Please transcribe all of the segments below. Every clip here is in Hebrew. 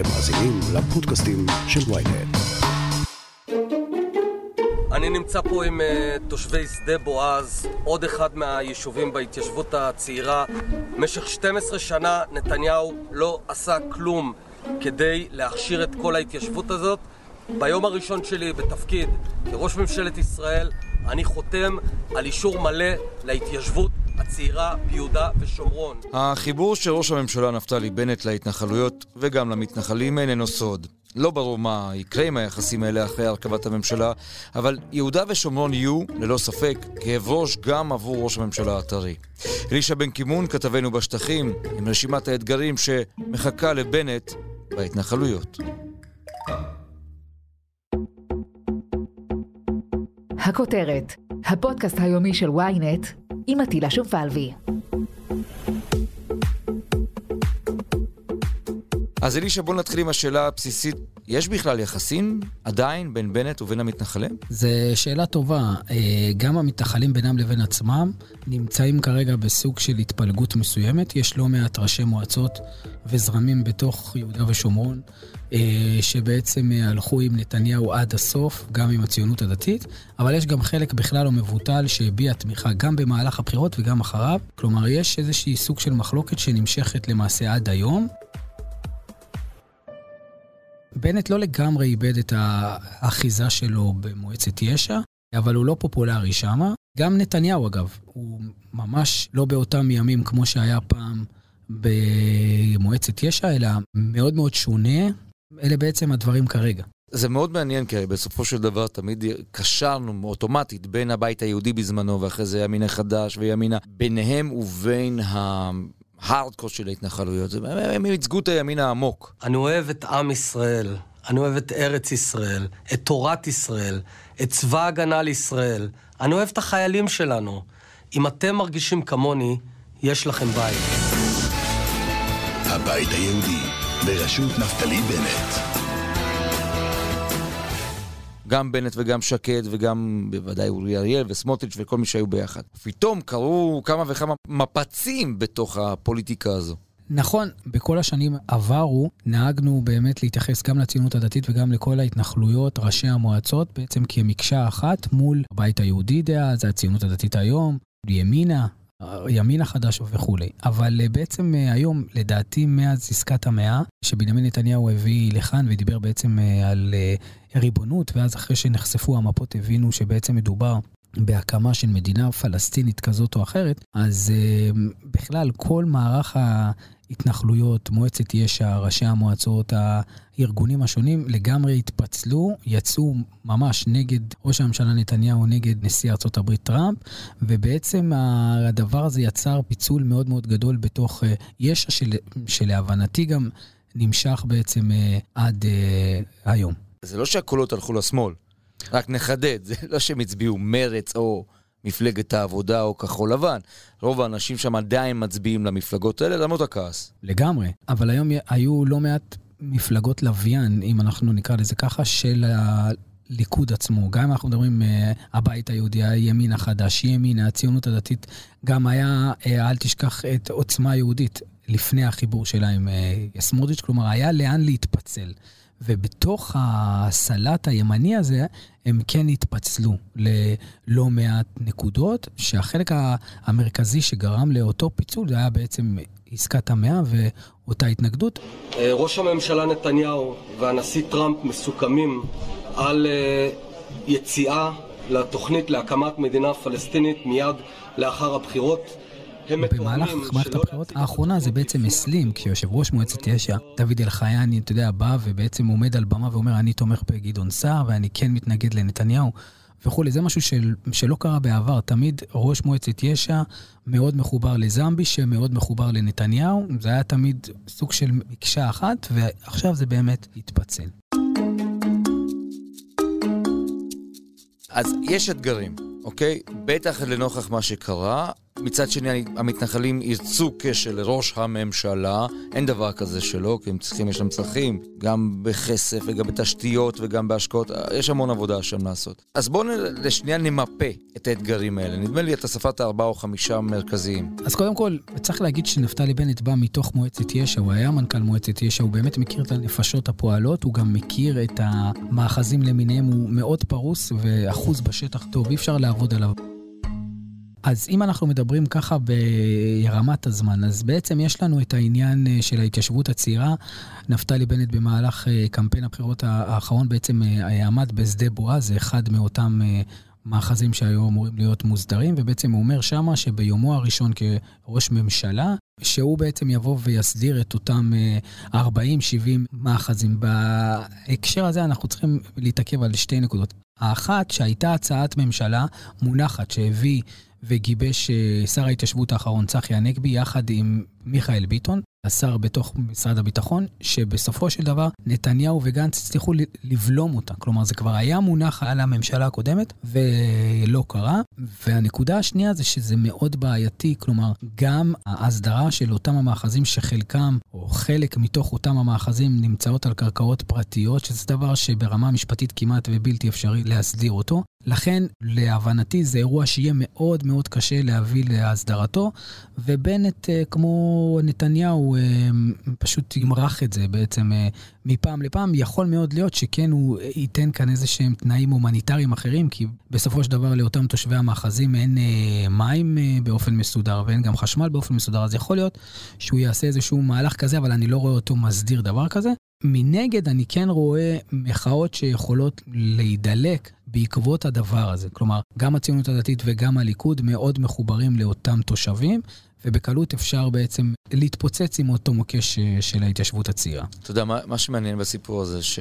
אתם מאזינים לפודקאסטים של ויינט. אני נמצא פה עם uh, תושבי שדה בועז, עוד אחד מהיישובים בהתיישבות הצעירה. במשך 12 שנה נתניהו לא עשה כלום כדי להכשיר את כל ההתיישבות הזאת. ביום הראשון שלי בתפקיד כראש ממשלת ישראל, אני חותם על אישור מלא להתיישבות הצעירה ביהודה ושומרון. החיבור של ראש הממשלה נפתלי בנט להתנחלויות וגם למתנחלים איננו סוד. לא ברור מה יקרה עם היחסים האלה אחרי הרכבת הממשלה, אבל יהודה ושומרון יהיו, ללא ספק, כאב ראש גם עבור ראש הממשלה הטרי. אלישע בן קימון, כתבנו בשטחים, עם רשימת האתגרים שמחכה לבנט בהתנחלויות. הכותרת, הפודקאסט היומי של ynet עם עטילה שומפלבי. אז אלישע, בוא נתחיל עם השאלה הבסיסית. יש בכלל יחסים עדיין בין בנט ובין המתנחלים? זו שאלה טובה. אה, גם המתנחלים בינם לבין עצמם נמצאים כרגע בסוג של התפלגות מסוימת. יש לא מעט ראשי מועצות וזרמים בתוך יהודה ושומרון, אה, שבעצם אה, הלכו עם נתניהו עד הסוף, גם עם הציונות הדתית, אבל יש גם חלק בכלל לא מבוטל שהביע תמיכה גם במהלך הבחירות וגם אחריו. כלומר, יש איזושהי סוג של מחלוקת שנמשכת למעשה עד היום. בנט לא לגמרי איבד את האחיזה שלו במועצת יש"ע, אבל הוא לא פופולרי שמה. גם נתניהו, אגב, הוא ממש לא באותם ימים כמו שהיה פעם במועצת יש"ע, אלא מאוד מאוד שונה. אלה בעצם הדברים כרגע. זה מאוד מעניין, כי בסופו של דבר תמיד קשרנו אוטומטית בין הבית היהודי בזמנו, ואחרי זה ימינה חדש וימינה, ביניהם ובין ה... ההארדקור של ההתנחלויות, הם ייצגו את הימין העמוק. אני אוהב את עם ישראל, אני אוהב את ארץ ישראל, את תורת ישראל, את צבא ההגנה לישראל, אני אוהב את החיילים שלנו. אם אתם מרגישים כמוני, יש לכם בית. הבית היהודי, בראשות נפתלי בנט. גם בנט וגם שקד וגם בוודאי אורי אריאל וסמוטריץ' וכל מי שהיו ביחד. פתאום קרו כמה וכמה מפצים בתוך הפוליטיקה הזו. נכון, בכל השנים עברו נהגנו באמת להתייחס גם לציונות הדתית וגם לכל ההתנחלויות, ראשי המועצות, בעצם כמקשה אחת מול הבית היהודי דאז, הציונות הדתית היום, ימינה, הימין החדש וכולי. אבל אה, בעצם אה, היום, לדעתי, מאז עסקת המאה, שבנימין נתניהו הביא לכאן ודיבר בעצם אה, על ריבונות, ואז אחרי שנחשפו המפות הבינו שבעצם מדובר בהקמה של מדינה פלסטינית כזאת או אחרת, אז בכלל כל מערך ההתנחלויות, מועצת יש"ע, ראשי המועצות, הארגונים השונים לגמרי התפצלו, יצאו ממש נגד ראש הממשלה נתניהו, נגד נשיא ארצות הברית טראמפ, ובעצם הדבר הזה יצר פיצול מאוד מאוד גדול בתוך uh, יש"ע, של, שלהבנתי גם נמשך בעצם uh, עד uh, היום. זה לא שהקולות הלכו לשמאל. רק נחדד, זה לא שהם הצביעו מרץ או מפלגת העבודה או כחול לבן. רוב האנשים שם עדיין מצביעים למפלגות האלה למרות הכעס. לגמרי, אבל היום היו לא מעט מפלגות לוויין, אם אנחנו נקרא לזה ככה, של הליכוד עצמו. גם אם אנחנו מדברים, uh, הבית היהודי, הימין החדש, ימין, הציונות הדתית, גם היה, uh, אל תשכח את עוצמה יהודית לפני החיבור שלה עם uh, סמוטריץ', כלומר, היה לאן להתפצל. ובתוך הסלט הימני הזה, הם כן התפצלו ללא מעט נקודות, שהחלק המרכזי שגרם לאותו פיצול זה היה בעצם עסקת המאה ואותה התנגדות. אה, ראש הממשלה נתניהו והנשיא טראמפ מסוכמים על אה, יציאה לתוכנית להקמת מדינה פלסטינית מיד לאחר הבחירות. במהלך מערכת הבחירות האחרונה זה בעצם הסלים, כי יושב ראש מועצת יש"ע, דוד אלחייני, אתה יודע, בא ובעצם עומד על במה ואומר, אני תומך בגדעון סער ואני כן מתנגד לנתניהו. וכולי, זה משהו של, שלא קרה בעבר. תמיד ראש מועצת יש"ע מאוד מחובר לזמבי, שמאוד מחובר לנתניהו. זה היה תמיד סוג של מקשה אחת, ועכשיו זה באמת התפצל. אז יש אתגרים, אוקיי? בטח לנוכח מה שקרה, מצד שני, המתנחלים ירצו קשר לראש הממשלה. אין דבר כזה שלא, כי הם צריכים, יש להם צרכים, גם בכסף וגם בתשתיות וגם בהשקעות. יש המון עבודה שם לעשות. אז בואו לשנייה נמפה את האתגרים האלה. נדמה לי אתה ספרת ארבעה או חמישה מרכזיים. אז קודם כל, צריך להגיד שנפתלי בנט בא מתוך מועצת יש"ע, הוא היה מנכ"ל מועצת יש"ע, הוא באמת מכיר את הנפשות הפועלות, הוא גם מכיר את המאחזים למיניהם, הוא מאוד פרוס ואחוז בשטח טוב, אי אפשר לעבוד עליו. אז אם אנחנו מדברים ככה ברמת הזמן, אז בעצם יש לנו את העניין אה, של ההתיישבות הצעירה. נפתלי בנט במהלך אה, קמפיין הבחירות האחרון בעצם אה, עמד בשדה בועה, זה אחד מאותם מאחזים שהיו אמורים להיות מוסדרים, ובעצם הוא אומר שמה שביומו הראשון כראש ממשלה, שהוא בעצם יבוא ויסדיר את אותם 40-70 מאחזים. בהקשר הזה אנחנו צריכים להתעכב על שתי נקודות. האחת, שהייתה הצעת ממשלה מונחת שהביא וגיבש אה, שר ההתיישבות האחרון, צחי הנגבי, יחד עם מיכאל ביטון, השר בתוך משרד הביטחון, שבסופו של דבר נתניהו וגנץ הצליחו לבלום אותה. כלומר, זה כבר היה מונח על הממשלה הקודמת, ולא קרה. והנקודה השנייה זה שזה מאוד בעייתי, כלומר, גם ההסדרה של אותם המאחזים שחלקם, או חלק מתוך אותם המאחזים, נמצאות על קרקעות פרטיות, שזה דבר שברמה משפטית כמעט ובלתי אפשרי להסדיר אותו. לכן, להבנתי, זה אירוע שיהיה מאוד מאוד קשה להביא להסדרתו, ובנט, אה, כמו נתניהו, אה, פשוט ימרח את זה בעצם אה, מפעם לפעם. יכול מאוד להיות שכן, הוא ייתן כאן איזה שהם תנאים הומניטריים אחרים, כי בסופו של דבר לאותם תושבי המאחזים אין מים באופן מסודר ואין גם חשמל באופן מסודר, אז יכול להיות שהוא יעשה איזשהו מהלך כזה, אבל אני לא רואה אותו מסדיר דבר כזה. מנגד, אני כן רואה מחאות שיכולות להידלק בעקבות הדבר הזה. כלומר, גם הציונות הדתית וגם הליכוד מאוד מחוברים לאותם תושבים, ובקלות אפשר בעצם להתפוצץ עם אותו מוקש אה, של ההתיישבות הצעירה. אתה יודע, מה, מה שמעניין בסיפור הזה, ש...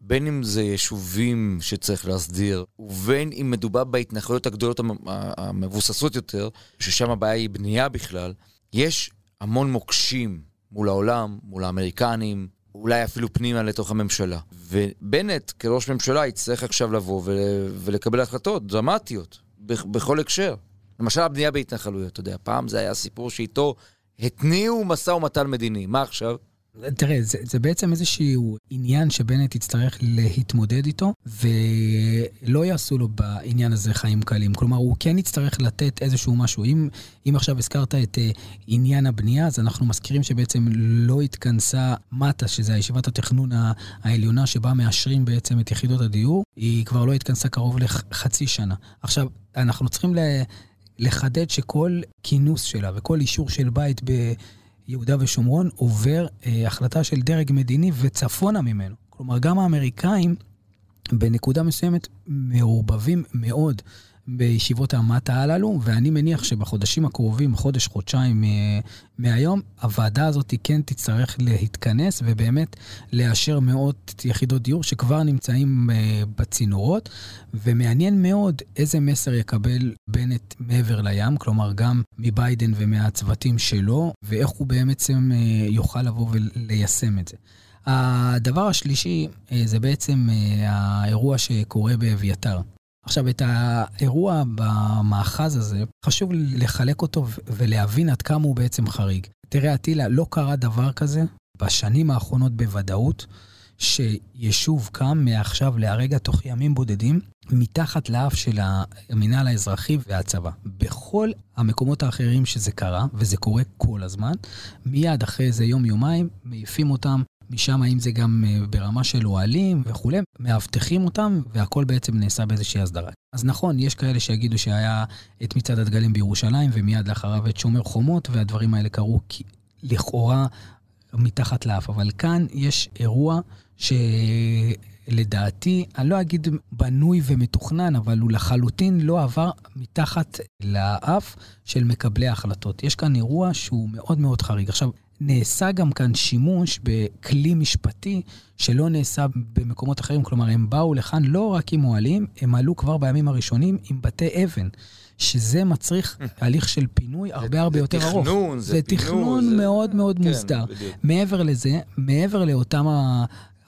בין אם זה יישובים שצריך להסדיר, ובין אם מדובר בהתנחלויות הגדולות המבוססות יותר, ששם הבעיה היא בנייה בכלל, יש המון מוקשים מול העולם, מול האמריקנים, אולי אפילו פנימה לתוך הממשלה. ובנט, כראש ממשלה, יצטרך עכשיו לבוא ולקבל החלטות דרמטיות, בכל הקשר. למשל הבנייה בהתנחלויות, אתה יודע, פעם זה היה סיפור שאיתו התניעו משא ומתן מדיני. מה עכשיו? תראה, זה, זה בעצם איזשהו עניין שבנט יצטרך להתמודד איתו, ולא יעשו לו בעניין הזה חיים קלים. כלומר, הוא כן יצטרך לתת איזשהו משהו. אם, אם עכשיו הזכרת את uh, עניין הבנייה, אז אנחנו מזכירים שבעצם לא התכנסה מטה, שזה הישיבת התכנון העליונה שבה מאשרים בעצם את יחידות הדיור, היא כבר לא התכנסה קרוב לחצי שנה. עכשיו, אנחנו צריכים ל... לחדד שכל כינוס שלה וכל אישור של בית ב... יהודה ושומרון עובר אה, החלטה של דרג מדיני וצפונה ממנו. כלומר, גם האמריקאים בנקודה מסוימת מעורבבים מאוד בישיבות המטה הללו, ואני מניח שבחודשים הקרובים, חודש, חודשיים אה, מהיום, הוועדה הזאת כן תצטרך להתכנס ובאמת לאשר מאות יחידות דיור שכבר נמצאים אה, בצינורות, ומעניין מאוד איזה מסר יקבל בנט מעבר לים, כלומר גם מביידן ומהצוותים שלו, ואיך הוא בעצם אה, יוכל לבוא וליישם את זה. הדבר השלישי זה בעצם האירוע שקורה באביתר. עכשיו, את האירוע במאחז הזה, חשוב לחלק אותו ולהבין עד כמה הוא בעצם חריג. תראה, אטילה, לא קרה דבר כזה בשנים האחרונות בוודאות, שיישוב קם מעכשיו להרגע תוך ימים בודדים, מתחת לאף של המינהל האזרחי והצבא. בכל המקומות האחרים שזה קרה, וזה קורה כל הזמן, מיד אחרי איזה יום-יומיים מעיפים אותם משם, האם זה גם אה, ברמה של אוהלים וכולי, מאבטחים אותם, והכל בעצם נעשה באיזושהי הסדרה. אז נכון, יש כאלה שיגידו שהיה את מצעד הדגלים בירושלים, ומיד לאחריו את שומר חומות, והדברים האלה קרו לכאורה מתחת לאף. אבל כאן יש אירוע שלדעתי, אני לא אגיד בנוי ומתוכנן, אבל הוא לחלוטין לא עבר מתחת לאף של מקבלי ההחלטות. יש כאן אירוע שהוא מאוד מאוד חריג. עכשיו, נעשה גם כאן שימוש בכלי משפטי שלא נעשה במקומות אחרים. כלומר, הם באו לכאן לא רק עם אוהלים, הם עלו כבר בימים הראשונים עם בתי אבן. שזה מצריך הליך של פינוי הרבה הרבה יותר ארוך. זה תכנון, זה פינוי. זה תכנון מאוד מאוד כן, מוסדר. בדיוק. מעבר לזה, מעבר לאותם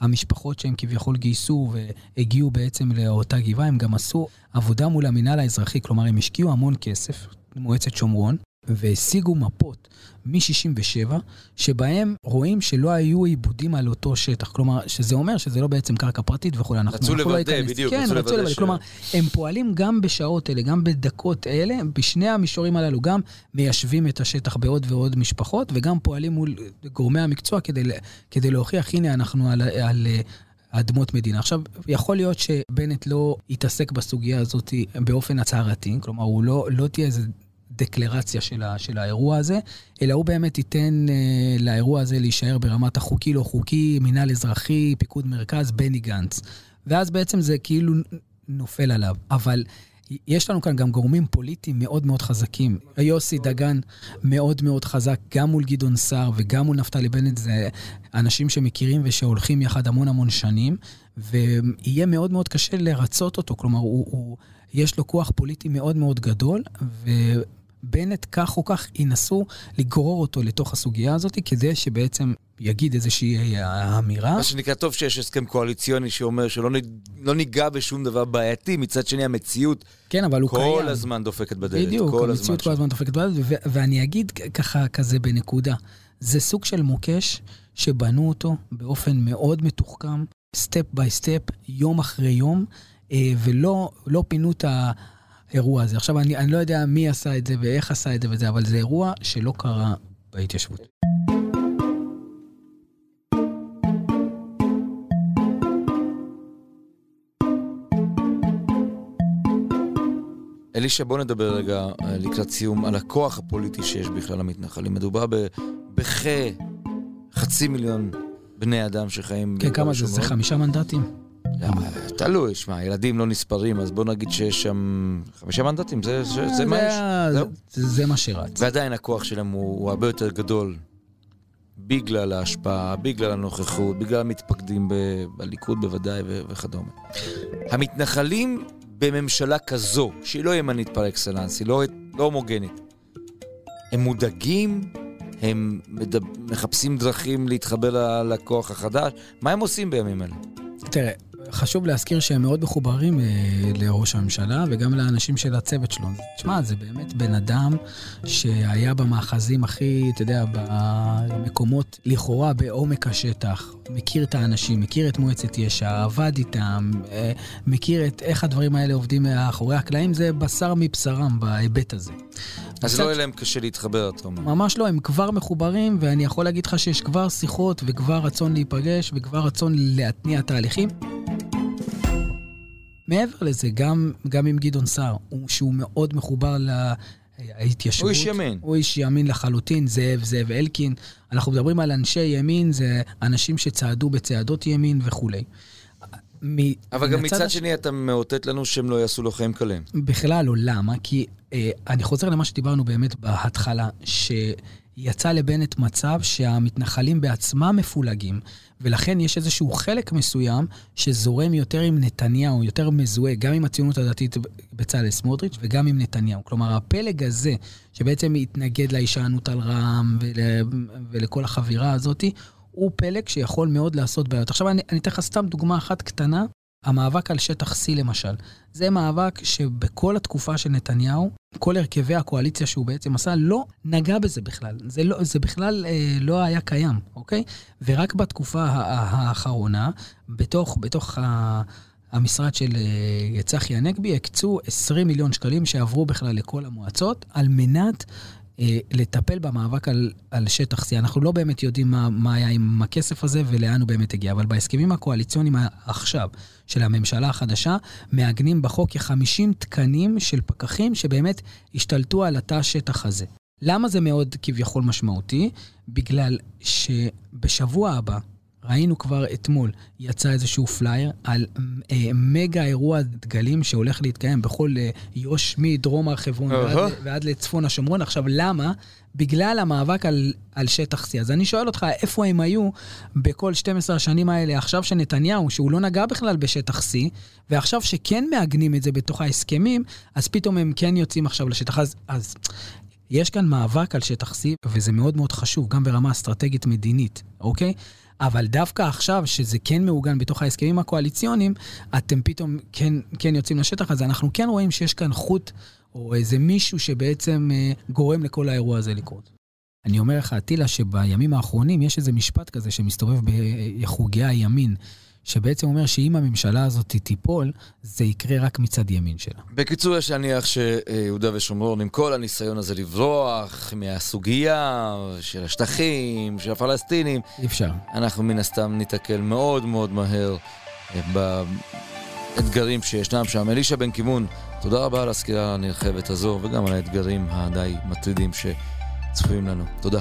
המשפחות שהם כביכול גייסו והגיעו בעצם לאותה גבעה, הם גם עשו עבודה מול המינהל האזרחי, כלומר, הם השקיעו המון כסף, מועצת שומרון, והשיגו מפות מ-67, שבהם רואים שלא היו עיבודים על אותו שטח. כלומר, שזה אומר שזה לא בעצם קרקע פרטית וכולי. רצו לא לוודא, בדיוק, כן, רצו לוודא. ש- כלומר, הם פועלים גם בשעות אלה, גם בדקות אלה, בשני המישורים הללו, גם מיישבים את השטח בעוד ועוד משפחות, וגם פועלים מול גורמי המקצוע כדי, כדי להוכיח, הנה, אנחנו על, על אה, אדמות מדינה. עכשיו, יכול להיות שבנט לא יתעסק בסוגיה הזאת באופן הצהרתי, כלומר, הוא לא, לא תהיה איזה דקלרציה של, ה, של האירוע הזה, אלא הוא באמת ייתן אה, לאירוע הזה להישאר ברמת החוקי, לא חוקי, מינהל אזרחי, פיקוד מרכז, בני גנץ. ואז בעצם זה כאילו נופל עליו. אבל יש לנו כאן גם גורמים פוליטיים מאוד מאוד חזקים. יוסי דגן מאוד מאוד חזק, גם מול גדעון סער וגם מול נפתלי בנט, זה אנשים שמכירים ושהולכים יחד המון המון שנים, ויהיה מאוד מאוד קשה לרצות אותו. כלומר, הוא, הוא, יש לו כוח פוליטי מאוד מאוד גדול, ובנט כך או כך ינסו לגרור אותו לתוך הסוגיה הזאת, כדי שבעצם יגיד איזושהי אמירה. מה שנקרא, טוב שיש הסכם קואליציוני שאומר שלא לא ניגע בשום דבר בעייתי, מצד שני המציאות כן, אבל הוא קיים. כל הזמן דופקת בדלת. בדיוק, כל המציאות הזמן כל הזמן דופקת בדלת, ו- ואני אגיד ככה, כזה בנקודה. זה סוג של מוקש שבנו אותו באופן מאוד מתוחכם, step by step, יום אחרי יום, אה, ולא לא פינו את האירוע הזה. עכשיו, אני, אני לא יודע מי עשה את זה ואיך עשה את זה וזה, אבל זה אירוע שלא קרה בהתיישבות. אלישע, בוא נדבר רגע אה, לקראת סיום על הכוח הפוליטי שיש בכלל למתנחלים. מדובר בכחצי מיליון בני אדם שחיים כן, כמה זה? זה. חמישה מנדטים? אה, תלוי, שמע, ילדים לא נספרים, אז בוא נגיד שיש שם חמישה מנדטים, זה, זה, זה מה יש. זהו. זה, זה מה שרץ. ועדיין הכוח שלהם הוא, הוא הרבה יותר גדול בגלל ההשפעה, בגלל הנוכחות, בגלל המתפקדים ב, בליכוד בוודאי ו, וכדומה. המתנחלים בממשלה כזו, שהיא לא ימנית פר אקסלנס, היא לא, לא הומוגנית, הם מודאגים, הם מדב, מחפשים דרכים להתחבר ל- לכוח החדש, מה הם עושים בימים אלה? תראה, חשוב להזכיר שהם מאוד מחוברים אה, לראש הממשלה וגם לאנשים של הצוות שלו. תשמע, זה באמת בן אדם שהיה במאחזים הכי, אתה יודע, במקומות לכאורה בעומק השטח. מכיר את האנשים, מכיר את מועצת יש"ע, עבד איתם, אה, מכיר את איך הדברים האלה עובדים מאחורי הקלעים, זה בשר מבשרם בהיבט הזה. אז לא יהיה להם קשה להתחבר, אתה אומר. ממש לא, הם כבר מחוברים, ואני יכול להגיד לך שיש כבר שיחות וכבר רצון להיפגש וכבר רצון להתניע תהליכים. מעבר לזה, גם, גם עם גדעון סער, הוא- שהוא מאוד מחובר להתיישבות. הוא איש ימין. הוא איש ימין לחלוטין, זאב, זאב אלקין. אנחנו מדברים על אנשי ימין, זה אנשים שצעדו בצעדות ימין וכולי. מ- אבל גם מצד הש- שני אתה מאותת לנו שהם לא יעשו לו חיים קלים. בכלל לא, למה? כי אה, אני חוזר למה שדיברנו באמת בהתחלה, שיצא לבנט מצב שהמתנחלים בעצמם מפולגים, ולכן יש איזשהו חלק מסוים שזורם יותר עם נתניהו, יותר מזוהה, גם עם הציונות הדתית בצלאל סמוטריץ' וגם עם נתניהו. כלומר, הפלג הזה, שבעצם התנגד להישענות על רע"מ ול, ולכל החבירה הזאת, הוא פלג שיכול מאוד לעשות בעיות. עכשיו, אני אתן לך סתם דוגמה אחת קטנה. המאבק על שטח C למשל, זה מאבק שבכל התקופה של נתניהו, כל הרכבי הקואליציה שהוא בעצם עשה, לא נגע בזה בכלל. זה, לא, זה בכלל אה, לא היה קיים, אוקיי? ורק בתקופה האחרונה, בתוך, בתוך ה... המשרד של אה, צחי הנגבי הקצו 20 מיליון שקלים שעברו בכלל לכל המועצות, על מנת לטפל במאבק על, על שטח C. אנחנו לא באמת יודעים מה, מה היה עם הכסף הזה ולאן הוא באמת הגיע, אבל בהסכמים הקואליציוניים עכשיו של הממשלה החדשה, מעגנים בחוק כ-50 תקנים של פקחים שבאמת השתלטו על התא השטח הזה. למה זה מאוד כביכול משמעותי? בגלל שבשבוע הבא, ראינו כבר אתמול, יצא איזשהו פלייר על אה, מגה אירוע דגלים שהולך להתקיים בכל אה, יו"ש מדרום הר חברון ועד, אהה. ועד לצפון השומרון. עכשיו, למה? בגלל המאבק על, על שטח C. אז אני שואל אותך, איפה הם היו בכל 12 השנים האלה, עכשיו שנתניהו, שהוא לא נגע בכלל בשטח C, ועכשיו שכן מעגנים את זה בתוך ההסכמים, אז פתאום הם כן יוצאים עכשיו לשטח. אז, אז יש כאן מאבק על שטח C, וזה מאוד מאוד חשוב, גם ברמה אסטרטגית מדינית, אוקיי? אבל דווקא עכשיו, שזה כן מעוגן בתוך ההסכמים הקואליציוניים, אתם פתאום כן, כן יוצאים לשטח, אז אנחנו כן רואים שיש כאן חוט או איזה מישהו שבעצם אה, גורם לכל האירוע הזה לקרות. אני אומר לך, אטילה, שבימים האחרונים יש איזה משפט כזה שמסתובב בחוגי הימין, שבעצם אומר שאם הממשלה הזאת תיפול, זה יקרה רק מצד ימין שלה. בקיצור, יש להניח שיהודה ושומרון, עם כל הניסיון הזה לברוח מהסוגיה של השטחים, של הפלסטינים, אי אפשר. אנחנו מן הסתם ניתקל מאוד מאוד מהר אה, באתגרים שישנם שם. אלישע בן קימון, תודה רבה על הסקירה הנרחבת הזו, וגם על האתגרים הדי מטרידים שצפויים לנו. תודה.